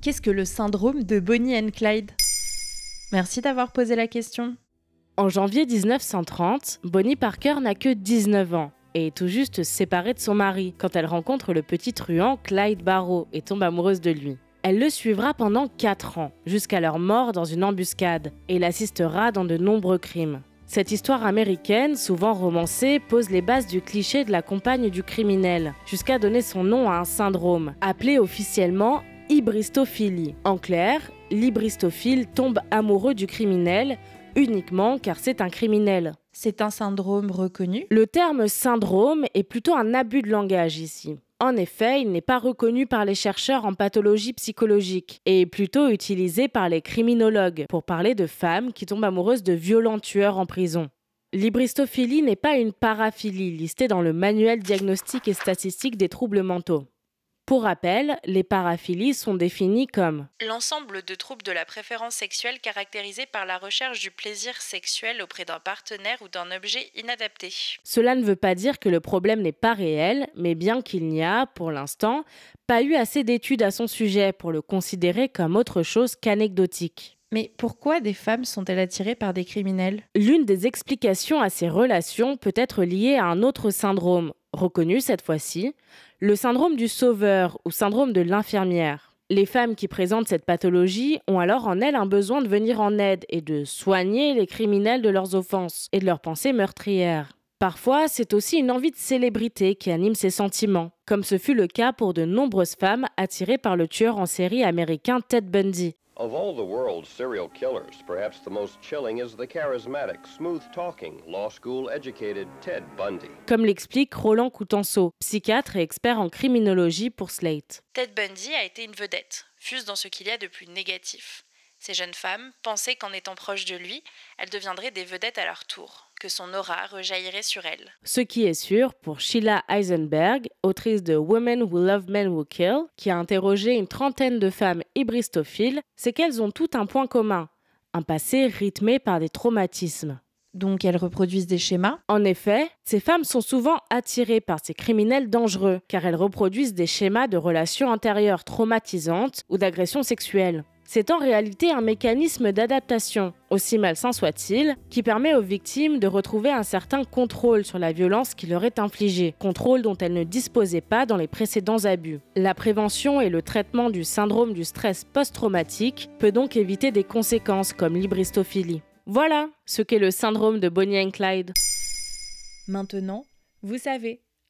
qu'est-ce que le syndrome de Bonnie and Clyde? Merci d'avoir posé la question. En janvier 1930, Bonnie Parker n'a que 19 ans et est tout juste séparée de son mari quand elle rencontre le petit truand Clyde Barrow et tombe amoureuse de lui. Elle le suivra pendant 4 ans, jusqu'à leur mort dans une embuscade, et l'assistera dans de nombreux crimes. Cette histoire américaine, souvent romancée, pose les bases du cliché de la compagne du criminel, jusqu'à donner son nom à un syndrome, appelé officiellement hybristophilie. En clair, l'hybristophile tombe amoureux du criminel uniquement car c'est un criminel. C'est un syndrome reconnu? Le terme syndrome est plutôt un abus de langage ici. En effet, il n'est pas reconnu par les chercheurs en pathologie psychologique et est plutôt utilisé par les criminologues pour parler de femmes qui tombent amoureuses de violents tueurs en prison. L'hybristophilie n'est pas une paraphilie listée dans le manuel diagnostique et statistique des troubles mentaux. Pour rappel, les paraphilies sont définies comme L'ensemble de troubles de la préférence sexuelle caractérisés par la recherche du plaisir sexuel auprès d'un partenaire ou d'un objet inadapté. Cela ne veut pas dire que le problème n'est pas réel, mais bien qu'il n'y a, pour l'instant, pas eu assez d'études à son sujet pour le considérer comme autre chose qu'anecdotique. Mais pourquoi des femmes sont-elles attirées par des criminels? L'une des explications à ces relations peut être liée à un autre syndrome, reconnu cette fois-ci, le syndrome du sauveur ou syndrome de l'infirmière. Les femmes qui présentent cette pathologie ont alors en elles un besoin de venir en aide et de soigner les criminels de leurs offenses et de leurs pensées meurtrières. Parfois, c'est aussi une envie de célébrité qui anime ces sentiments, comme ce fut le cas pour de nombreuses femmes attirées par le tueur en série américain Ted Bundy, Of all the world's serial killers, perhaps the most chilling is the charismatic, smooth talking, law school educated Ted Bundy. comme l'explique Roland Coutenceau, psychiatre et expert en criminologie pour Slate. Ted Bundy a été une vedette, fuse dans ce qu'il y a de plus négatif. Ces jeunes femmes pensaient qu'en étant proches de lui, elles deviendraient des vedettes à leur tour, que son aura rejaillirait sur elles. Ce qui est sûr pour Sheila Eisenberg, autrice de Women Who Love Men Who Kill, qui a interrogé une trentaine de femmes hybristophiles, c'est qu'elles ont tout un point commun, un passé rythmé par des traumatismes. Donc elles reproduisent des schémas? En effet, ces femmes sont souvent attirées par ces criminels dangereux, car elles reproduisent des schémas de relations intérieures traumatisantes ou d'agressions sexuelles. C'est en réalité un mécanisme d'adaptation, aussi malsain soit-il, qui permet aux victimes de retrouver un certain contrôle sur la violence qui leur est infligée, contrôle dont elles ne disposaient pas dans les précédents abus. La prévention et le traitement du syndrome du stress post-traumatique peut donc éviter des conséquences comme l'hybristophilie. Voilà ce qu'est le syndrome de Bonnie and Clyde. Maintenant, vous savez.